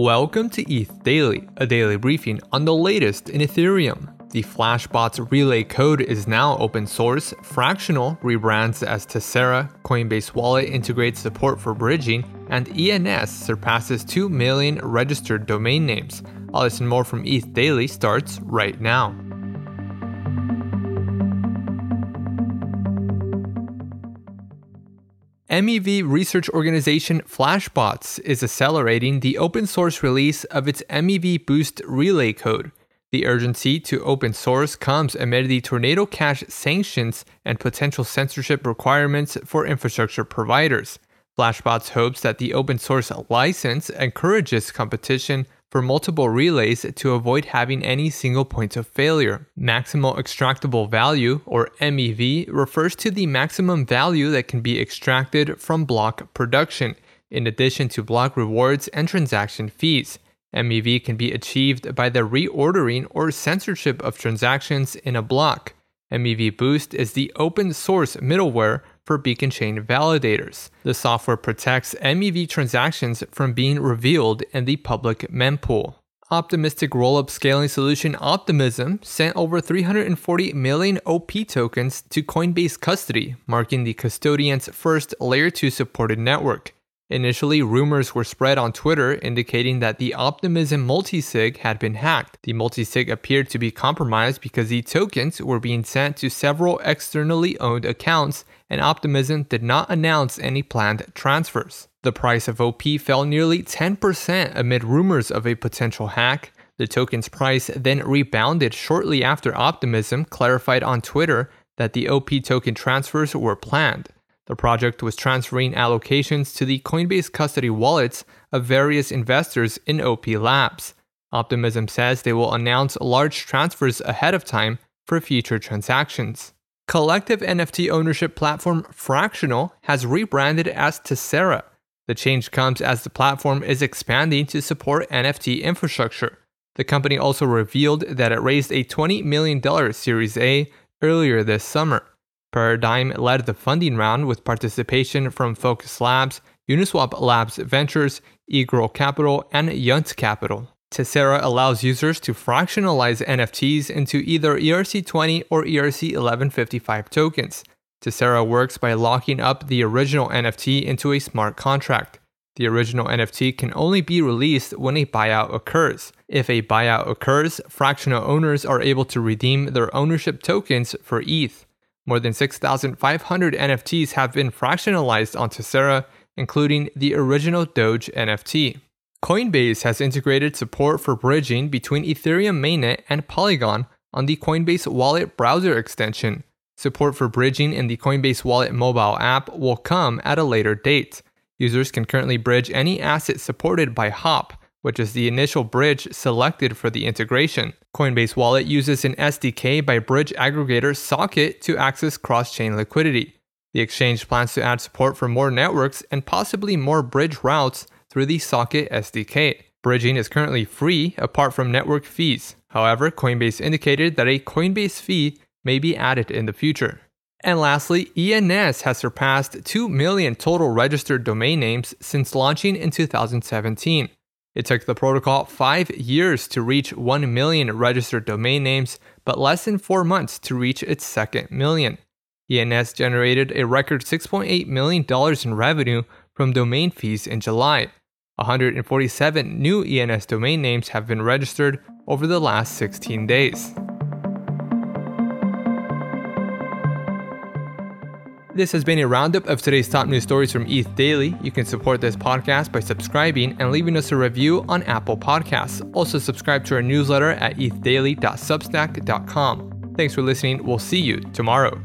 Welcome to ETH Daily, a daily briefing on the latest in Ethereum. The Flashbots relay code is now open source, Fractional rebrands as Tessera, Coinbase Wallet integrates support for bridging, and ENS surpasses 2 million registered domain names. All this and more from ETH Daily starts right now. MEV research organization Flashbots is accelerating the open source release of its MEV Boost relay code. The urgency to open source comes amid the Tornado Cash sanctions and potential censorship requirements for infrastructure providers. Flashbots hopes that the open source license encourages competition for multiple relays to avoid having any single point of failure. Maximal extractable value, or MEV, refers to the maximum value that can be extracted from block production, in addition to block rewards and transaction fees. MEV can be achieved by the reordering or censorship of transactions in a block. MEV Boost is the open source middleware for Beacon Chain validators. The software protects MEV transactions from being revealed in the public mempool. Optimistic rollup scaling solution Optimism sent over 340 million OP tokens to Coinbase custody, marking the custodian's first layer 2 supported network. Initially, rumors were spread on Twitter indicating that the Optimism multisig had been hacked. The multisig appeared to be compromised because the tokens were being sent to several externally owned accounts and Optimism did not announce any planned transfers. The price of OP fell nearly 10% amid rumors of a potential hack. The token's price then rebounded shortly after Optimism clarified on Twitter that the OP token transfers were planned. The project was transferring allocations to the Coinbase custody wallets of various investors in OP Labs. Optimism says they will announce large transfers ahead of time for future transactions. Collective NFT ownership platform Fractional has rebranded as Tessera. The change comes as the platform is expanding to support NFT infrastructure. The company also revealed that it raised a $20 million Series A earlier this summer. Paradigm led the funding round with participation from Focus Labs, Uniswap Labs Ventures, eGirl Capital, and Yunt Capital. Tessera allows users to fractionalize NFTs into either ERC20 or ERC1155 tokens. Tessera works by locking up the original NFT into a smart contract. The original NFT can only be released when a buyout occurs. If a buyout occurs, fractional owners are able to redeem their ownership tokens for ETH. More than 6,500 NFTs have been fractionalized on Tessera, including the original Doge NFT. Coinbase has integrated support for bridging between Ethereum mainnet and Polygon on the Coinbase Wallet browser extension. Support for bridging in the Coinbase Wallet mobile app will come at a later date. Users can currently bridge any asset supported by HOP, which is the initial bridge selected for the integration. Coinbase Wallet uses an SDK by bridge aggregator Socket to access cross chain liquidity. The exchange plans to add support for more networks and possibly more bridge routes through the Socket SDK. Bridging is currently free apart from network fees. However, Coinbase indicated that a Coinbase fee may be added in the future. And lastly, ENS has surpassed 2 million total registered domain names since launching in 2017. It took the protocol five years to reach 1 million registered domain names, but less than four months to reach its second million. ENS generated a record $6.8 million in revenue from domain fees in July. 147 new ENS domain names have been registered over the last 16 days. This has been a roundup of today's top news stories from ETH Daily. You can support this podcast by subscribing and leaving us a review on Apple Podcasts. Also, subscribe to our newsletter at ethdaily.substack.com. Thanks for listening. We'll see you tomorrow.